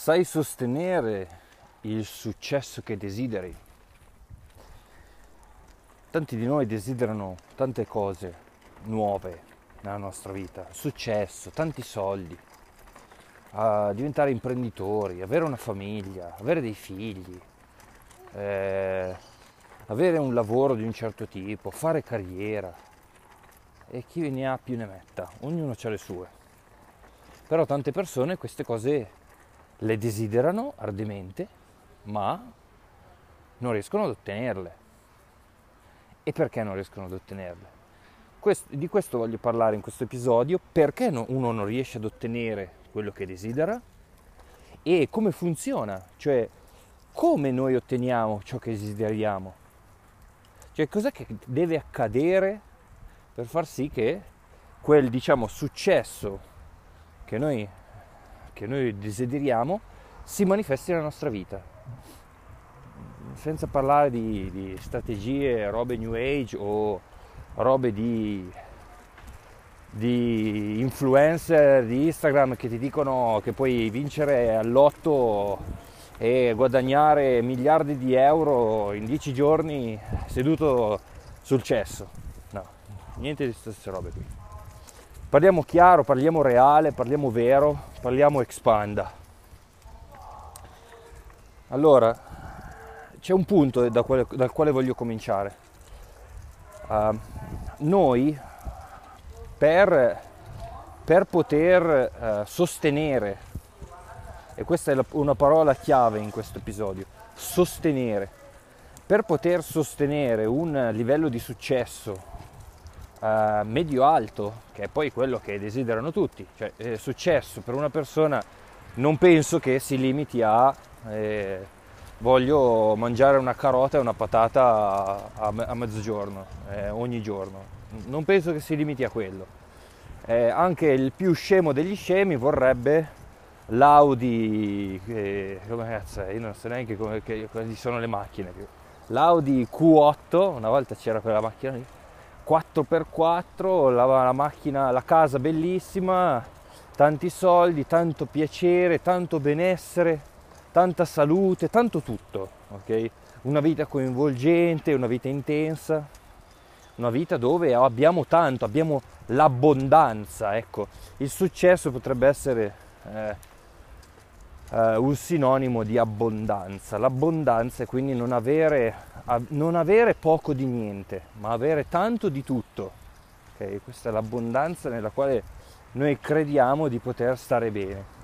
sai sostenere il successo che desideri? Tanti di noi desiderano tante cose nuove nella nostra vita, successo, tanti soldi, diventare imprenditori, avere una famiglia, avere dei figli, eh, avere un lavoro di un certo tipo, fare carriera e chi ne ha più ne metta, ognuno ha le sue. Però tante persone queste cose le desiderano ardemente, ma non riescono ad ottenerle. E perché non riescono ad ottenerle? Questo, di questo voglio parlare in questo episodio, perché no, uno non riesce ad ottenere quello che desidera e come funziona, cioè come noi otteniamo ciò che desideriamo. Cioè cos'è che deve accadere per far sì che quel diciamo successo che noi che noi desideriamo si manifesti nella nostra vita. Senza parlare di, di strategie, robe new age o robe di, di influencer di Instagram che ti dicono che puoi vincere all'otto e guadagnare miliardi di euro in dieci giorni seduto sul cesso. No, niente di queste robe qui. Parliamo chiaro, parliamo reale, parliamo vero, parliamo expanda. Allora, c'è un punto da quale, dal quale voglio cominciare. Uh, noi, per, per poter uh, sostenere, e questa è la, una parola chiave in questo episodio, sostenere, per poter sostenere un livello di successo uh, medio-alto, che è poi quello che desiderano tutti. Cioè, è successo per una persona non penso che si limiti a eh, voglio mangiare una carota e una patata a, a mezzogiorno, eh, ogni giorno. Non penso che si limiti a quello. Eh, anche il più scemo degli scemi vorrebbe l'Audi, eh, come cazzo? Io non so neanche come, che, quali sono le macchine. L'Audi Q8, una volta c'era quella macchina lì, 4x4, la, la macchina, la casa bellissima, tanti soldi, tanto piacere, tanto benessere, tanta salute, tanto tutto, ok? Una vita coinvolgente, una vita intensa, una vita dove abbiamo tanto, abbiamo l'abbondanza, ecco. Il successo potrebbe essere eh, eh, un sinonimo di abbondanza. L'abbondanza è quindi non avere non avere poco di niente, ma avere tanto di tutto. Okay? Questa è l'abbondanza nella quale noi crediamo di poter stare bene.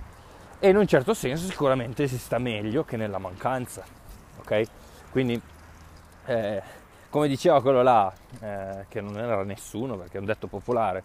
E in un certo senso sicuramente si sta meglio che nella mancanza. Okay? Quindi, eh, come diceva quello là, eh, che non era nessuno perché è un detto popolare,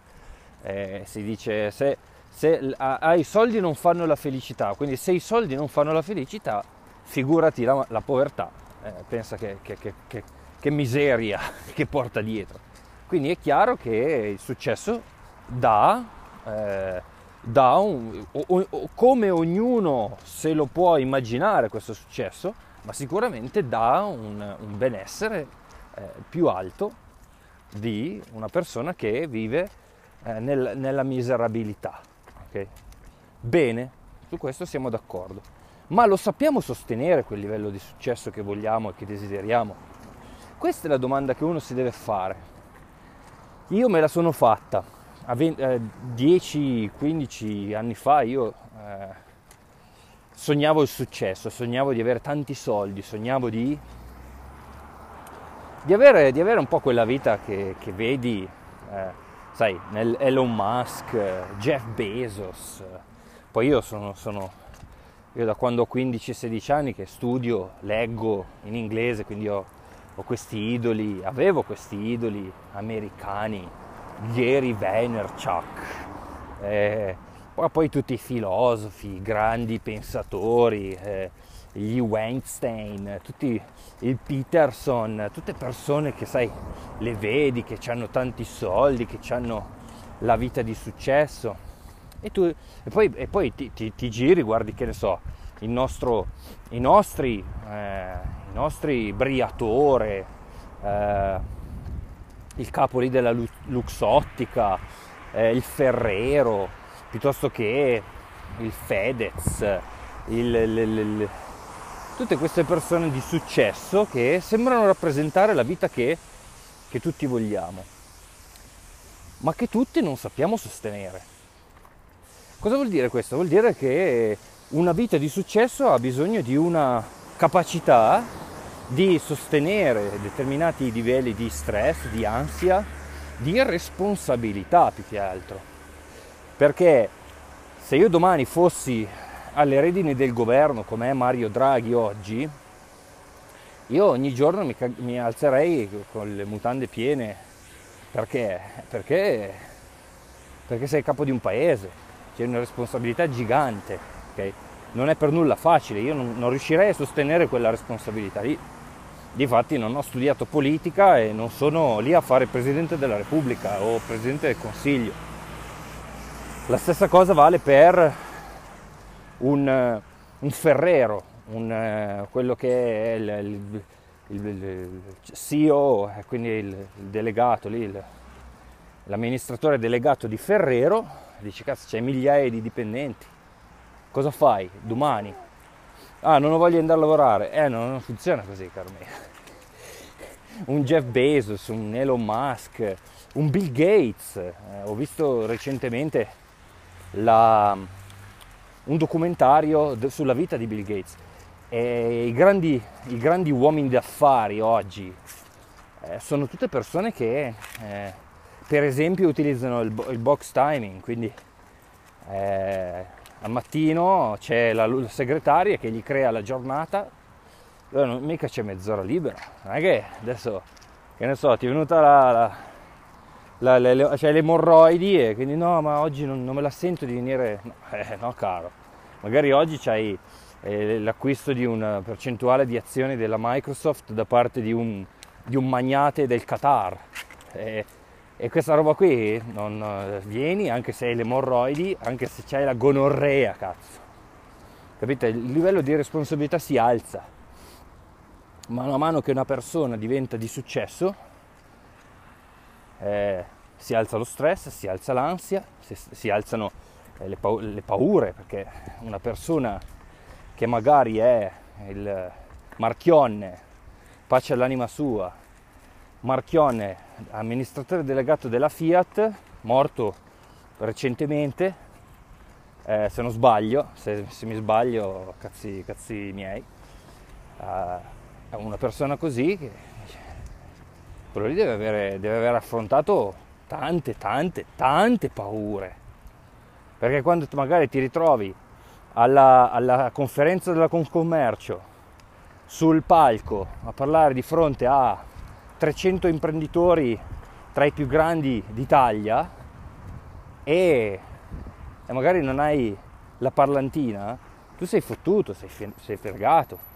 eh, si dice se, se ah, i soldi non fanno la felicità, quindi se i soldi non fanno la felicità, figurati la, la povertà eh, pensa che, che, che, che, miseria che porta dietro. Quindi è chiaro che il successo dà, eh, dà un, o, o, come ognuno se lo può immaginare questo successo, ma sicuramente dà un, un benessere eh, più alto di una persona che vive eh, nel, nella miserabilità. Okay? Bene, su questo siamo d'accordo ma lo sappiamo sostenere quel livello di successo che vogliamo e che desideriamo? Questa è la domanda che uno si deve fare. Io me la sono fatta. A 10-15 eh, anni fa io eh, sognavo il successo, sognavo di avere tanti soldi, sognavo di, di, avere, di avere, un po' quella vita che, che vedi, eh, sai, Elon Musk, Jeff Bezos. Poi io sono, sono io da quando ho 15-16 anni che studio, leggo in inglese, quindi ho, ho questi idoli, avevo questi idoli americani, Gary Vaynerchuk, eh, poi tutti i filosofi, grandi pensatori, eh, gli Weinstein, tutti il Peterson, tutte persone che sai, le vedi, che hanno tanti soldi, che hanno la vita di successo. E, tu, e poi, e poi ti, ti, ti, giri, guardi che ne so, nostro, i, nostri, eh, i nostri Briatore, eh, il capo lì della Luxottica, eh, il Ferrero, piuttosto che il Fedez, il, il, il, tutte queste persone di successo che sembrano rappresentare la vita che, che tutti vogliamo, ma che tutti non sappiamo sostenere. Cosa vuol dire questo? Vuol dire che una vita di successo ha bisogno di una capacità di sostenere determinati livelli di stress, di ansia, di responsabilità più che altro. Perché se io domani fossi alle redini del governo come è Mario Draghi oggi, io ogni giorno mi, mi alzerei con le mutande piene. Perché? Perché? Perché sei capo di un paese, c'è una responsabilità gigante, ok? Non è per nulla facile, io non, non riuscirei a sostenere quella responsabilità lì. Difatti non ho studiato politica e non sono lì a fare Presidente della Repubblica o Presidente del Consiglio. La stessa cosa vale per un, un ferrero, un, quello che è il, il, il, il CEO, quindi il, delegato lì, l'amministratore delegato di Ferrero, dice cazzo c'è migliaia di dipendenti, cosa fai domani? Ah, non ho voglia di andare a lavorare. Eh, no, non funziona così, caro. Un Jeff Bezos, un Elon Musk, un Bill Gates. Eh, ho visto recentemente la, un documentario sulla vita di Bill Gates. E i, grandi, i grandi uomini d'affari oggi eh, sono tutte persone che, eh, per esempio, utilizzano il, il box timing, quindi eh, al mattino c'è la, la, segretaria che gli crea la giornata, non, mica c'è mezz'ora libera, non è che adesso, che ne so, ti è venuta la, la, la le, cioè le emorroidi e quindi no, ma oggi non, non me la sento di venire, no, eh, no caro, magari oggi c'hai eh, l'acquisto di una percentuale di azioni della Microsoft da parte di un, di un magnate del Qatar. Eh, e questa roba qui non eh, vieni anche se hai le morroidi, anche se c'hai la gonorrea, cazzo. Capite? Il livello di responsabilità si alza. Mano a mano che una persona diventa di successo, eh, si alza lo stress, si alza l'ansia, si, si alzano eh, le, pa- le paure, perché una persona che magari è il Marchionne, pace all'anima sua, Marchione, amministratore delegato della Fiat, morto recentemente, eh, se non sbaglio, se, se mi sbaglio cazzi, cazzi miei, eh, è una persona così che quello lì deve avere, deve aver affrontato tante, tante, tante paure. Perché quando magari ti ritrovi alla, alla conferenza della Confcommercio sul palco a parlare di fronte a 300 imprenditori tra i più grandi d'Italia e, e magari non hai la parlantina, tu sei fottuto, sei, sei fregato.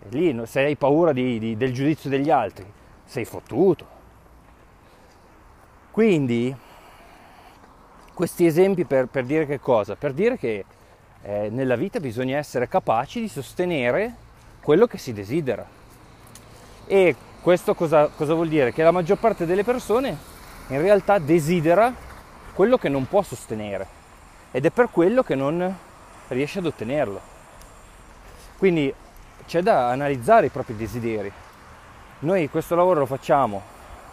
E lì se hai paura di, di, del giudizio degli altri, sei fottuto. Quindi questi esempi per, per dire che cosa? Per dire che eh, nella vita bisogna essere capaci di sostenere quello che si desidera. E questo cosa, cosa vuol dire? Che la maggior parte delle persone in realtà desidera quello che non può sostenere ed è per quello che non riesce ad ottenerlo. Quindi c'è da analizzare i propri desideri. Noi questo lavoro lo facciamo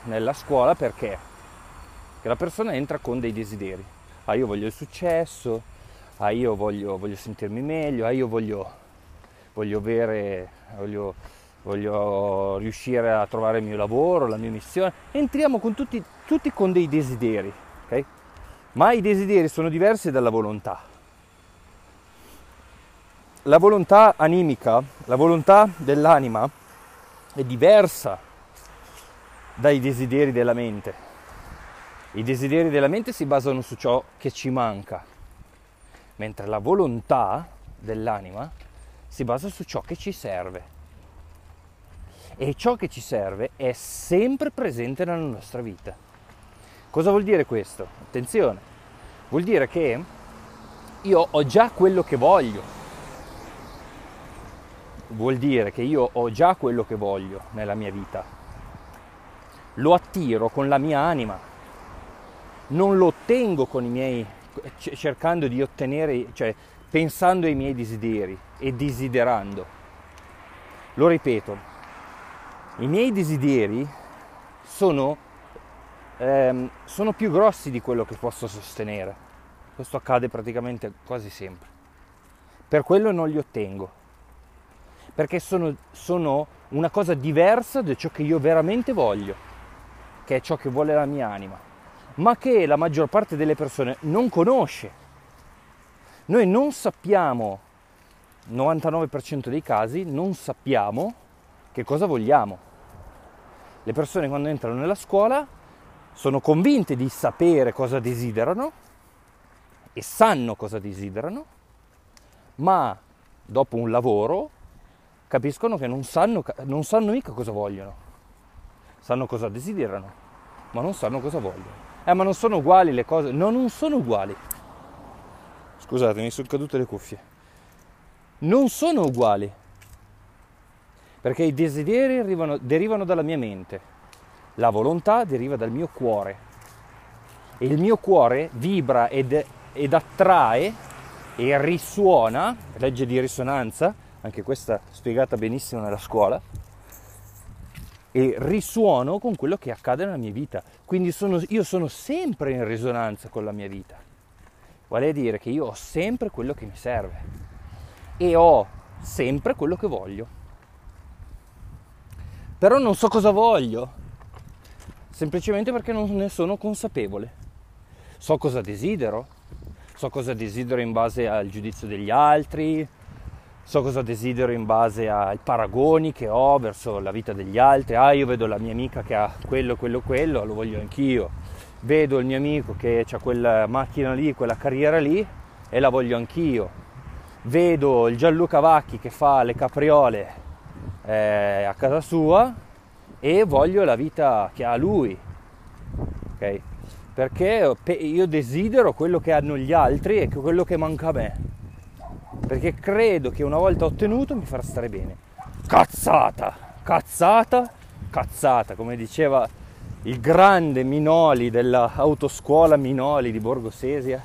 nella scuola perché? La persona entra con dei desideri. Ah, io voglio il successo, ah, io voglio, voglio sentirmi meglio, ah, io voglio, voglio avere, voglio voglio riuscire a trovare il mio lavoro, la mia missione. Entriamo con tutti, tutti con dei desideri, ok? Ma i desideri sono diversi dalla volontà. La volontà animica, la volontà dell'anima è diversa dai desideri della mente. I desideri della mente si basano su ciò che ci manca, mentre la volontà dell'anima si basa su ciò che ci serve e ciò che ci serve è sempre presente nella nostra vita. Cosa vuol dire questo? Attenzione, vuol dire che io ho già quello che voglio. Vuol dire che io ho già quello che voglio nella mia vita. Lo attiro con la mia anima. Non lo ottengo con i miei cercando di ottenere, cioè pensando ai miei desideri e desiderando. Lo ripeto, i miei desideri sono, ehm, sono più grossi di quello che posso sostenere. Questo accade praticamente quasi sempre. Per quello non li ottengo, perché sono, sono una cosa diversa da ciò che io veramente voglio, che è ciò che vuole la mia anima, ma che la maggior parte delle persone non conosce. Noi non sappiamo 99% dei casi non sappiamo che cosa vogliamo. Le persone quando entrano nella scuola sono convinte di sapere cosa desiderano e sanno cosa desiderano, ma dopo un lavoro capiscono che non sanno, non sanno mica cosa vogliono. Sanno cosa desiderano, ma non sanno cosa vogliono. Eh, ma non sono uguali le cose? No, non sono uguali. Scusate, mi sono cadute le cuffie non sono uguali, perché i desideri arrivano, derivano dalla mia mente, la volontà deriva dal mio cuore e il mio cuore vibra ed, ed attrae e risuona, legge di risonanza, anche questa spiegata benissimo nella scuola, e risuono con quello che accade nella mia vita. Quindi sono, io sono sempre in risonanza con la mia vita. Vale a dire che io ho sempre quello che mi serve e ho sempre quello che voglio. Però non so cosa voglio, semplicemente perché non ne sono consapevole. So cosa desidero, so cosa desidero in base al giudizio degli altri, so cosa desidero in base ai paragoni che ho verso la vita degli altri. Ah, io vedo la mia amica che ha quello, quello, quello, lo voglio anch'io. Vedo il mio amico che ha quella macchina lì, quella carriera lì e la voglio anch'io vedo il Gianluca Vacchi che fa le capriole eh, a casa sua e voglio la vita che ha lui, ok? Perché io desidero quello che hanno gli altri e quello che manca a me. Perché credo che una volta ottenuto mi farà stare bene. Cazzata, cazzata, cazzata, come diceva il grande Minoli dell'autoscuola Minoli di Borgo Sesia.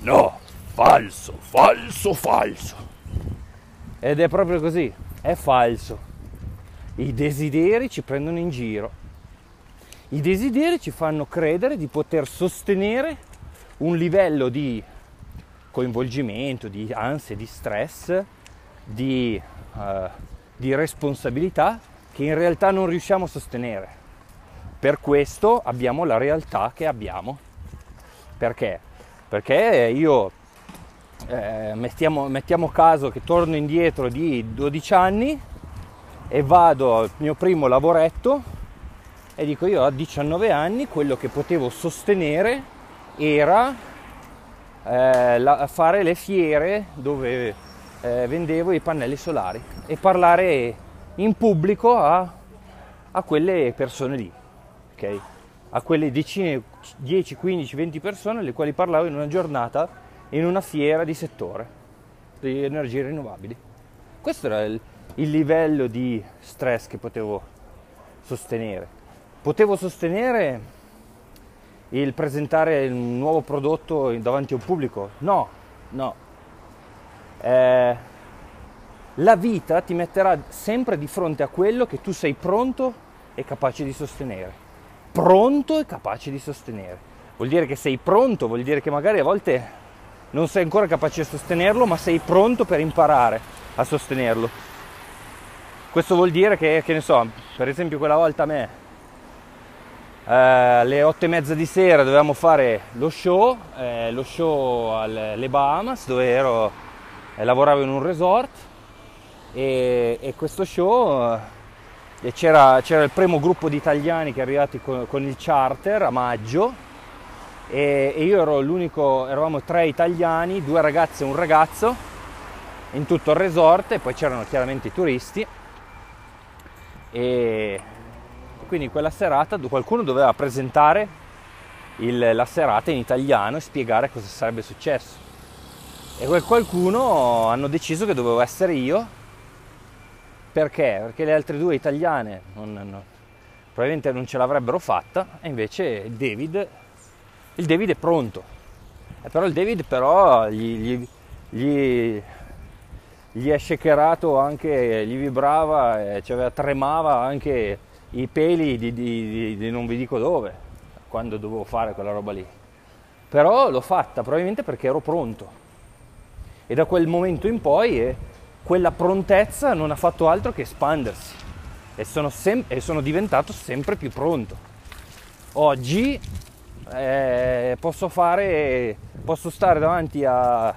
No, falso, falso, falso. Ed è proprio così, è falso. I desideri ci prendono in giro. I desideri ci fanno credere di poter sostenere un livello di coinvolgimento, di ansia, di stress, di, uh, di responsabilità che in realtà non riusciamo a sostenere. Per questo abbiamo la realtà che abbiamo. Perché? Perché io eh, mettiamo, mettiamo caso che torno indietro di 12 anni e vado al mio primo lavoretto e dico io a 19 anni quello che potevo sostenere era eh, la, fare le fiere dove eh, vendevo i pannelli solari e parlare in pubblico a, a quelle persone lì, ok? A quelle decine, 10, 15, 20 persone alle quali parlavo in una giornata in una fiera di settore di energie rinnovabili. Questo era il, il livello di stress che potevo sostenere. Potevo sostenere il presentare un nuovo prodotto davanti a un pubblico? No, no. Eh, la vita ti metterà sempre di fronte a quello che tu sei pronto e capace di sostenere. Pronto e capace di sostenere. Vuol dire che sei pronto, vuol dire che magari a volte non sei ancora capace di sostenerlo, ma sei pronto per imparare a sostenerlo. Questo vuol dire che, che ne so, per esempio quella volta a me, alle otto e mezza di sera dovevamo fare lo show, eh, lo show alle Bahamas, dove ero, eh, lavoravo in un resort. E, e questo show eh, c'era, c'era, il primo gruppo di italiani che è arrivati con, con il charter a maggio. E, e io ero l'unico, eravamo tre italiani, due ragazze e un ragazzo in tutto il resort e poi c'erano chiaramente i turisti. E quindi quella serata qualcuno doveva presentare il, la serata in italiano e spiegare cosa sarebbe successo e quel qualcuno hanno deciso che dovevo essere io perché? Perché le altre due italiane non, non, probabilmente non ce l'avrebbero fatta e invece David il David è pronto. Eh, però il David però gli, gli, gli, gli è shakerato anche, gli vibrava, cioè, tremava anche i peli di, di, di, di non vi dico dove, quando dovevo fare quella roba lì. Però l'ho fatta probabilmente perché ero pronto. E da quel momento in poi eh, quella prontezza non ha fatto altro che espandersi e sono, sem- e sono diventato sempre più pronto. Oggi eh, posso fare, posso stare davanti a,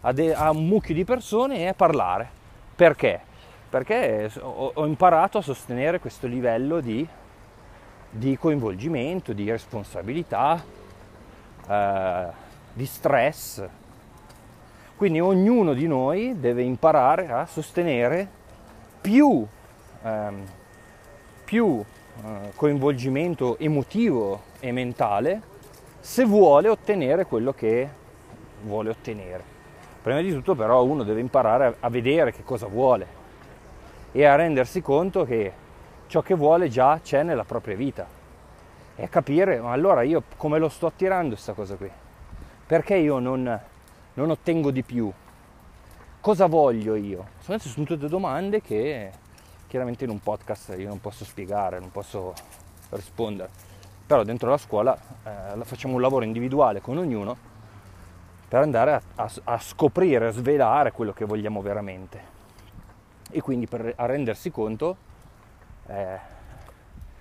a, de- a, un mucchio di persone e parlare. Perché? Perché ho, imparato a sostenere questo livello di, di coinvolgimento, di responsabilità, eh, di stress. Quindi ognuno di noi deve imparare a sostenere più, ehm, più eh, coinvolgimento emotivo e mentale se vuole ottenere quello che vuole ottenere. Prima di tutto però uno deve imparare a vedere che cosa vuole e a rendersi conto che ciò che vuole già c'è nella propria vita e capire, ma allora io come lo sto attirando questa cosa qui? Perché io non, non ottengo di più? Cosa voglio io? Sono tutte domande che chiaramente in un podcast io non posso spiegare, non posso rispondere. Però dentro la scuola eh, facciamo un lavoro individuale con ognuno per andare a, a, a, scoprire, a svelare quello che vogliamo veramente. E quindi per rendersi conto eh,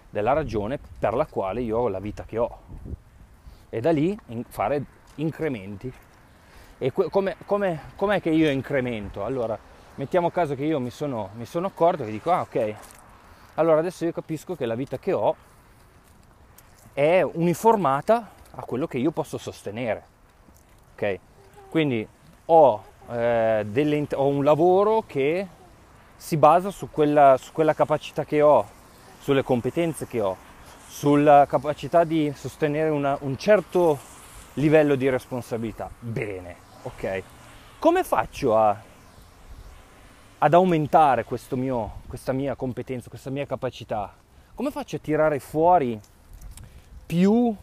della ragione per la quale io ho la vita che ho e da lì fare incrementi. E come, come, com'è che io incremento? Allora, mettiamo caso che io mi sono, mi sono accorto che dico, ah ok, allora adesso io capisco che la vita che ho è uniformata a quello che io posso sostenere. Ok? Quindi ho, eh, delle, ho un lavoro che si basa su quella, su quella capacità che ho sulle competenze che ho, sulla capacità di sostenere una, un certo livello di responsabilità. Bene, ok. Come faccio a, ad aumentare mio, questa mia competenza, questa mia capacità? Come faccio a tirare fuori più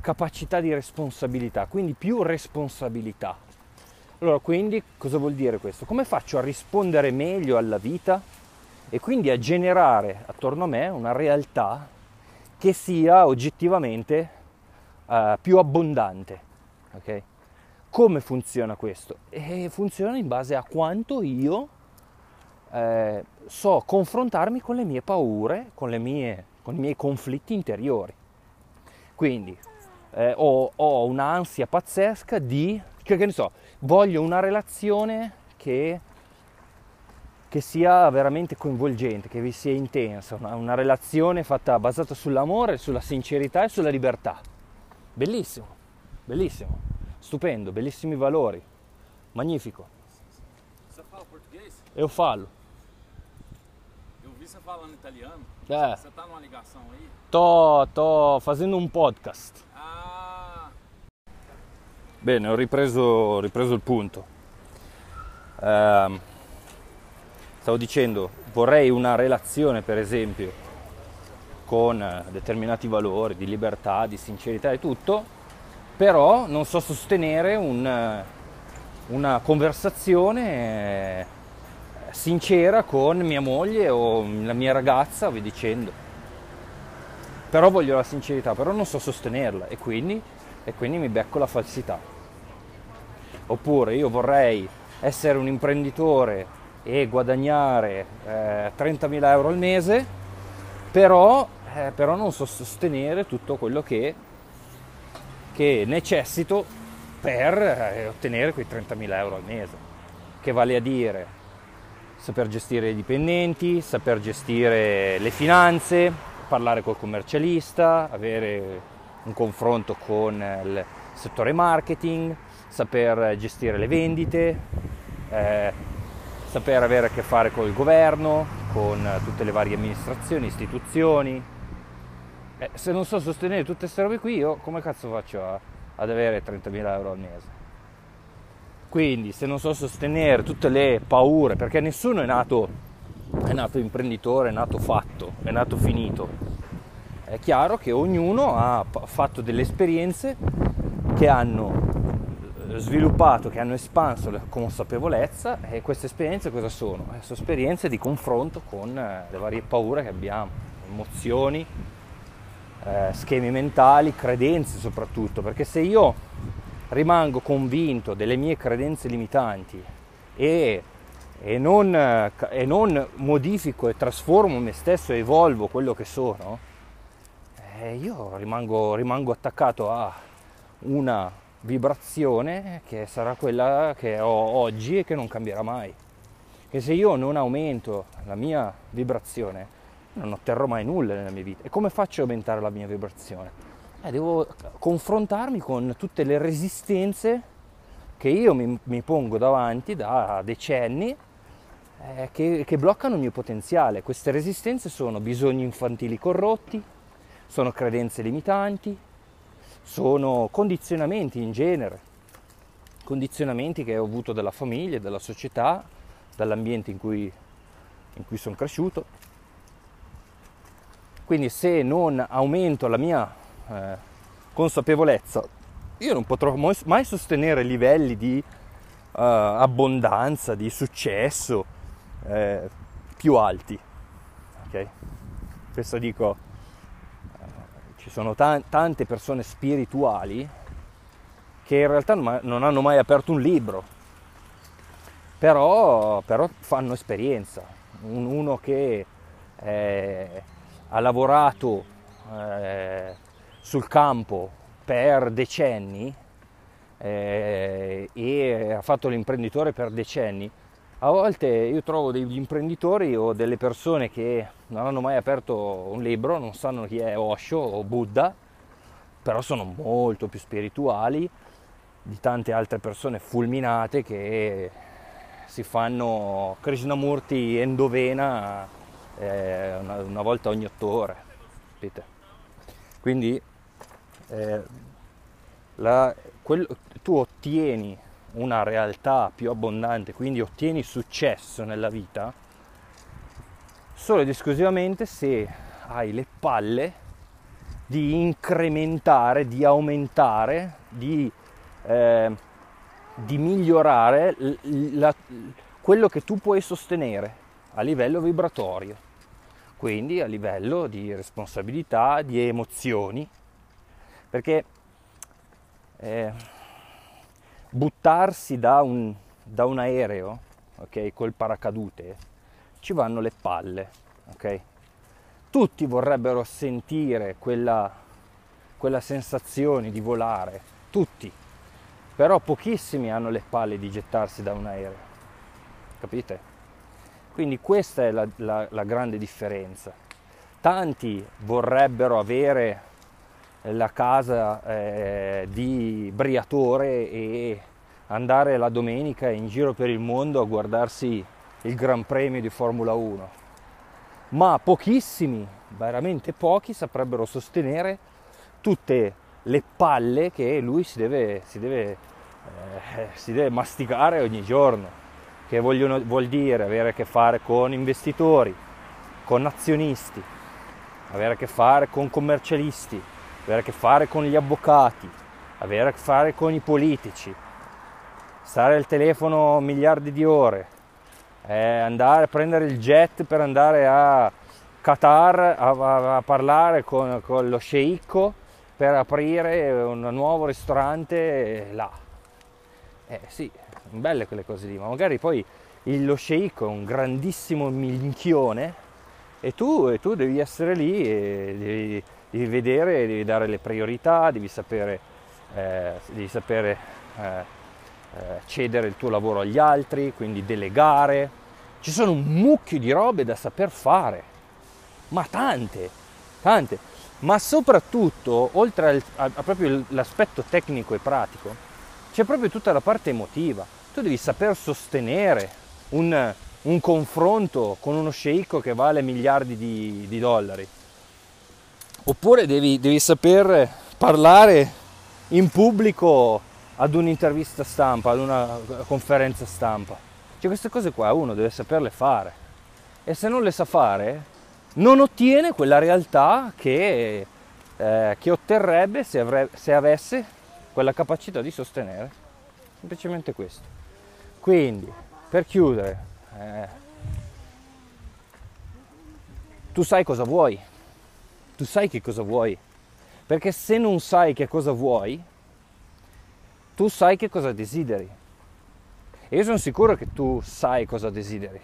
capacità di responsabilità, quindi più responsabilità? Allora, quindi cosa vuol dire questo? Come faccio a rispondere meglio alla vita? e quindi a generare attorno a me una realtà che sia oggettivamente uh, più abbondante. Okay? Come funziona questo? E funziona in base a quanto io eh, so confrontarmi con le mie paure, con, le mie, con i miei conflitti interiori. Quindi eh, ho, ho un'ansia pazzesca di, che, che ne so, voglio una relazione che che sia veramente coinvolgente, che vi sia intensa, una, una relazione fatta basata sull'amore, sulla sincerità e sulla libertà. Bellissimo, bellissimo, stupendo, bellissimi valori, magnifico. Você fala português? Eu falo. Eu vi você falando italiano. É. Você tá numa ligação aí? Tô, tô facendo un podcast. Bene, ho ripreso, ho ripreso il punto. Ehm, stavo dicendo, vorrei una relazione per esempio con eh, determinati valori di libertà, di sincerità e tutto, però non so sostenere un, eh, una conversazione eh, sincera con mia moglie o la mia ragazza, vi dicendo. Però voglio la sincerità, però non so sostenerla e quindi, e quindi mi becco la falsità. Oppure io vorrei essere un imprenditore e guadagnare eh, 30.000 euro al mese, però, eh, però, non so sostenere tutto quello che, che necessito per eh, ottenere quei 30.000 euro al mese, che vale a dire saper gestire i dipendenti, saper gestire le finanze, parlare col commercialista, avere un confronto con il settore marketing, saper gestire le vendite, eh, saper avere a che fare col governo, con tutte le varie amministrazioni, istituzioni. Eh, se non so sostenere tutte queste robe qui, io come cazzo faccio a, ad avere 30.000 euro al mese? Quindi se non so sostenere tutte le paure, perché nessuno è nato, è nato imprenditore, è nato fatto, è nato finito. È chiaro che ognuno ha fatto delle esperienze che hanno sviluppato, che hanno espanso la consapevolezza e queste esperienze cosa sono? Eh, sono esperienze di confronto con eh, le varie paure che abbiamo, emozioni, eh, schemi mentali, credenze soprattutto, perché se io rimango convinto delle mie credenze limitanti e, e, non, e non modifico e trasformo me stesso e evolvo quello che sono, eh, io rimango, rimango attaccato a una vibrazione che sarà quella che ho oggi e che non cambierà mai. Che se io non aumento la mia vibrazione, non otterrò mai nulla nella mia vita. E come faccio ad aumentare la mia vibrazione? Eh, devo confrontarmi con tutte le resistenze che io mi, mi pongo davanti da decenni eh, che, che bloccano il mio potenziale. Queste resistenze sono bisogni infantili corrotti, sono credenze limitanti, sono condizionamenti in genere, condizionamenti che ho avuto dalla famiglia, dalla società, dall'ambiente in cui, in cui sono cresciuto. Quindi se non aumento la mia eh, consapevolezza, io non potrò mai sostenere livelli di uh, abbondanza, di successo eh, più alti. Okay? Questo dico ci sono t- tante persone spirituali che in realtà non hanno mai aperto un libro, però, però fanno esperienza. Un, uno che eh, ha lavorato eh, sul campo per decenni eh, e ha fatto l'imprenditore per decenni, a volte io trovo degli imprenditori o delle persone che non hanno mai aperto un libro, non sanno chi è Osho o Buddha, però sono molto più spirituali di tante altre persone fulminate che si fanno Krishnamurti endovena eh, una, una, volta ogni otto ore. Capite? Quindi eh, la, quello, tu ottieni una realtà più abbondante, quindi ottieni successo nella vita, solo ed esclusivamente se hai le palle di incrementare, di aumentare, di, eh, di migliorare la, quello che tu puoi sostenere a livello vibratorio, quindi a livello di responsabilità, di emozioni, perché eh, buttarsi da un, da un aereo, ok, col paracadute, ci vanno le palle, ok? Tutti vorrebbero sentire quella, quella sensazione di volare, tutti, però pochissimi hanno le palle di gettarsi da un aereo, capite? Quindi questa è la, la, la grande differenza. Tanti vorrebbero avere la casa eh, di Briatore e andare la domenica in giro per il mondo a guardarsi il Gran Premio di Formula 1. Ma pochissimi, veramente pochi, saprebbero sostenere tutte le palle che lui si deve, si deve, eh, si deve masticare ogni giorno, che vogliono, vuol dire avere a che fare con investitori, con azionisti, avere a che fare con commercialisti, avere a che fare con gli avvocati, avere a che fare con i politici, stare al telefono miliardi di ore, eh, andare a prendere il jet per andare a Qatar a, a, a parlare con, con, lo sceicco per aprire un nuovo ristorante là. Eh sì, belle quelle cose lì, ma magari poi lo sceicco è un grandissimo minchione e tu, e tu devi essere lì e devi, devi vedere, devi dare le priorità, devi sapere, eh, devi sapere eh, eh, cedere il tuo lavoro agli altri, quindi delegare. Ci sono un mucchio di robe da saper fare, ma tante, tante. Ma soprattutto, oltre al, a, a proprio l'aspetto tecnico e pratico, c'è proprio tutta la parte emotiva. Tu devi saper sostenere un, un confronto con uno sceicco che vale miliardi di, di dollari oppure devi, devi saper parlare in pubblico ad un'intervista stampa, ad una conferenza stampa. Cioè queste cose qua uno deve saperle fare e se non le sa fare non ottiene quella realtà che, eh, che otterrebbe se, avrebbe, se avesse quella capacità di sostenere. semplicemente questo. Quindi, per chiudere, eh, tu sai cosa vuoi, tu sai che cosa vuoi, perché se non sai che cosa vuoi, tu sai che cosa desideri. E io sono sicuro che tu sai cosa desideri.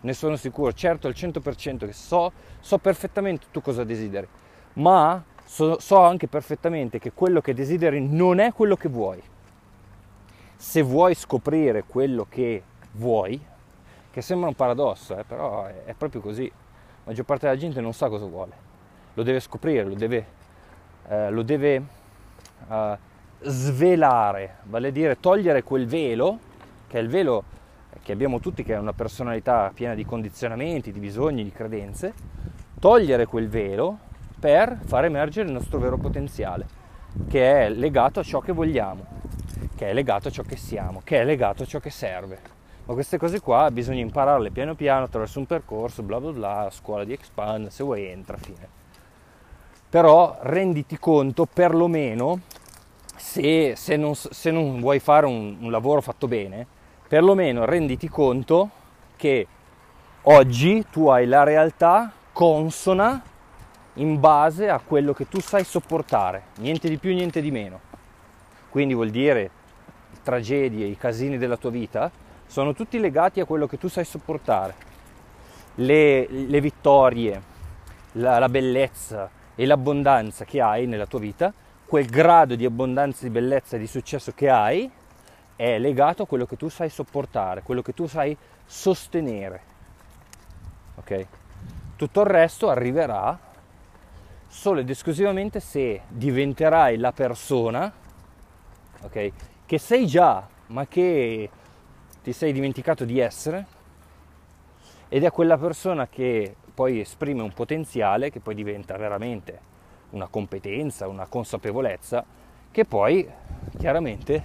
Ne sono sicuro, certo al 100% che so, so perfettamente tu cosa desideri, ma so, so anche perfettamente che quello che desideri non è quello che vuoi. Se vuoi scoprire quello che vuoi, che sembra un paradosso, eh, però è, è proprio così, la maggior parte della gente non sa cosa vuole, lo deve scoprire, lo deve, eh, lo deve uh, svelare, vale a dire togliere quel velo, che è il velo che abbiamo tutti, che è una personalità piena di condizionamenti, di bisogni, di credenze, togliere quel velo per far emergere il nostro vero potenziale, che è legato a ciò che vogliamo, che è legato a ciò che siamo, che è legato a ciò che serve. Ma queste cose qua bisogna impararle piano piano attraverso un percorso, bla bla bla, scuola di expand, se vuoi entra, fine. Però renditi conto perlomeno se, se, non, se non, vuoi fare un, un lavoro fatto bene, perlomeno renditi conto che oggi tu hai la realtà consona in base a quello che tu sai sopportare, niente di più, niente di meno. Quindi vuol dire tragedie, i casini della tua vita sono tutti legati a quello che tu sai sopportare. Le, le vittorie, la, la bellezza e l'abbondanza che hai nella tua vita quel grado di abbondanza, di bellezza e di successo che hai è legato a quello che tu sai sopportare, quello che tu sai sostenere. Ok? Tutto il resto arriverà solo ed esclusivamente se diventerai la persona ok? che sei già, ma che ti sei dimenticato di essere ed è quella persona che poi esprime un potenziale che poi diventa veramente una competenza, una consapevolezza che poi chiaramente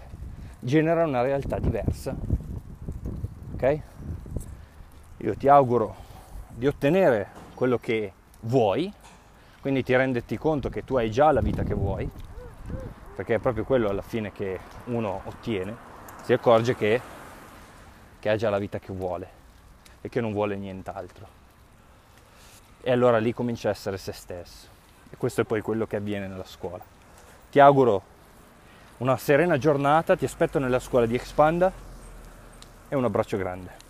genera una realtà diversa. Ok? Io ti auguro di ottenere quello che vuoi, quindi ti renderti conto che tu hai già la vita che vuoi, perché è proprio quello alla fine che uno ottiene, si accorge che, che ha già la vita che vuole e che non vuole nient'altro. E allora lì comincia a essere se stesso. E questo è poi quello che avviene nella scuola. Ti auguro una serena giornata, ti aspetto nella scuola di Expanda e un abbraccio grande.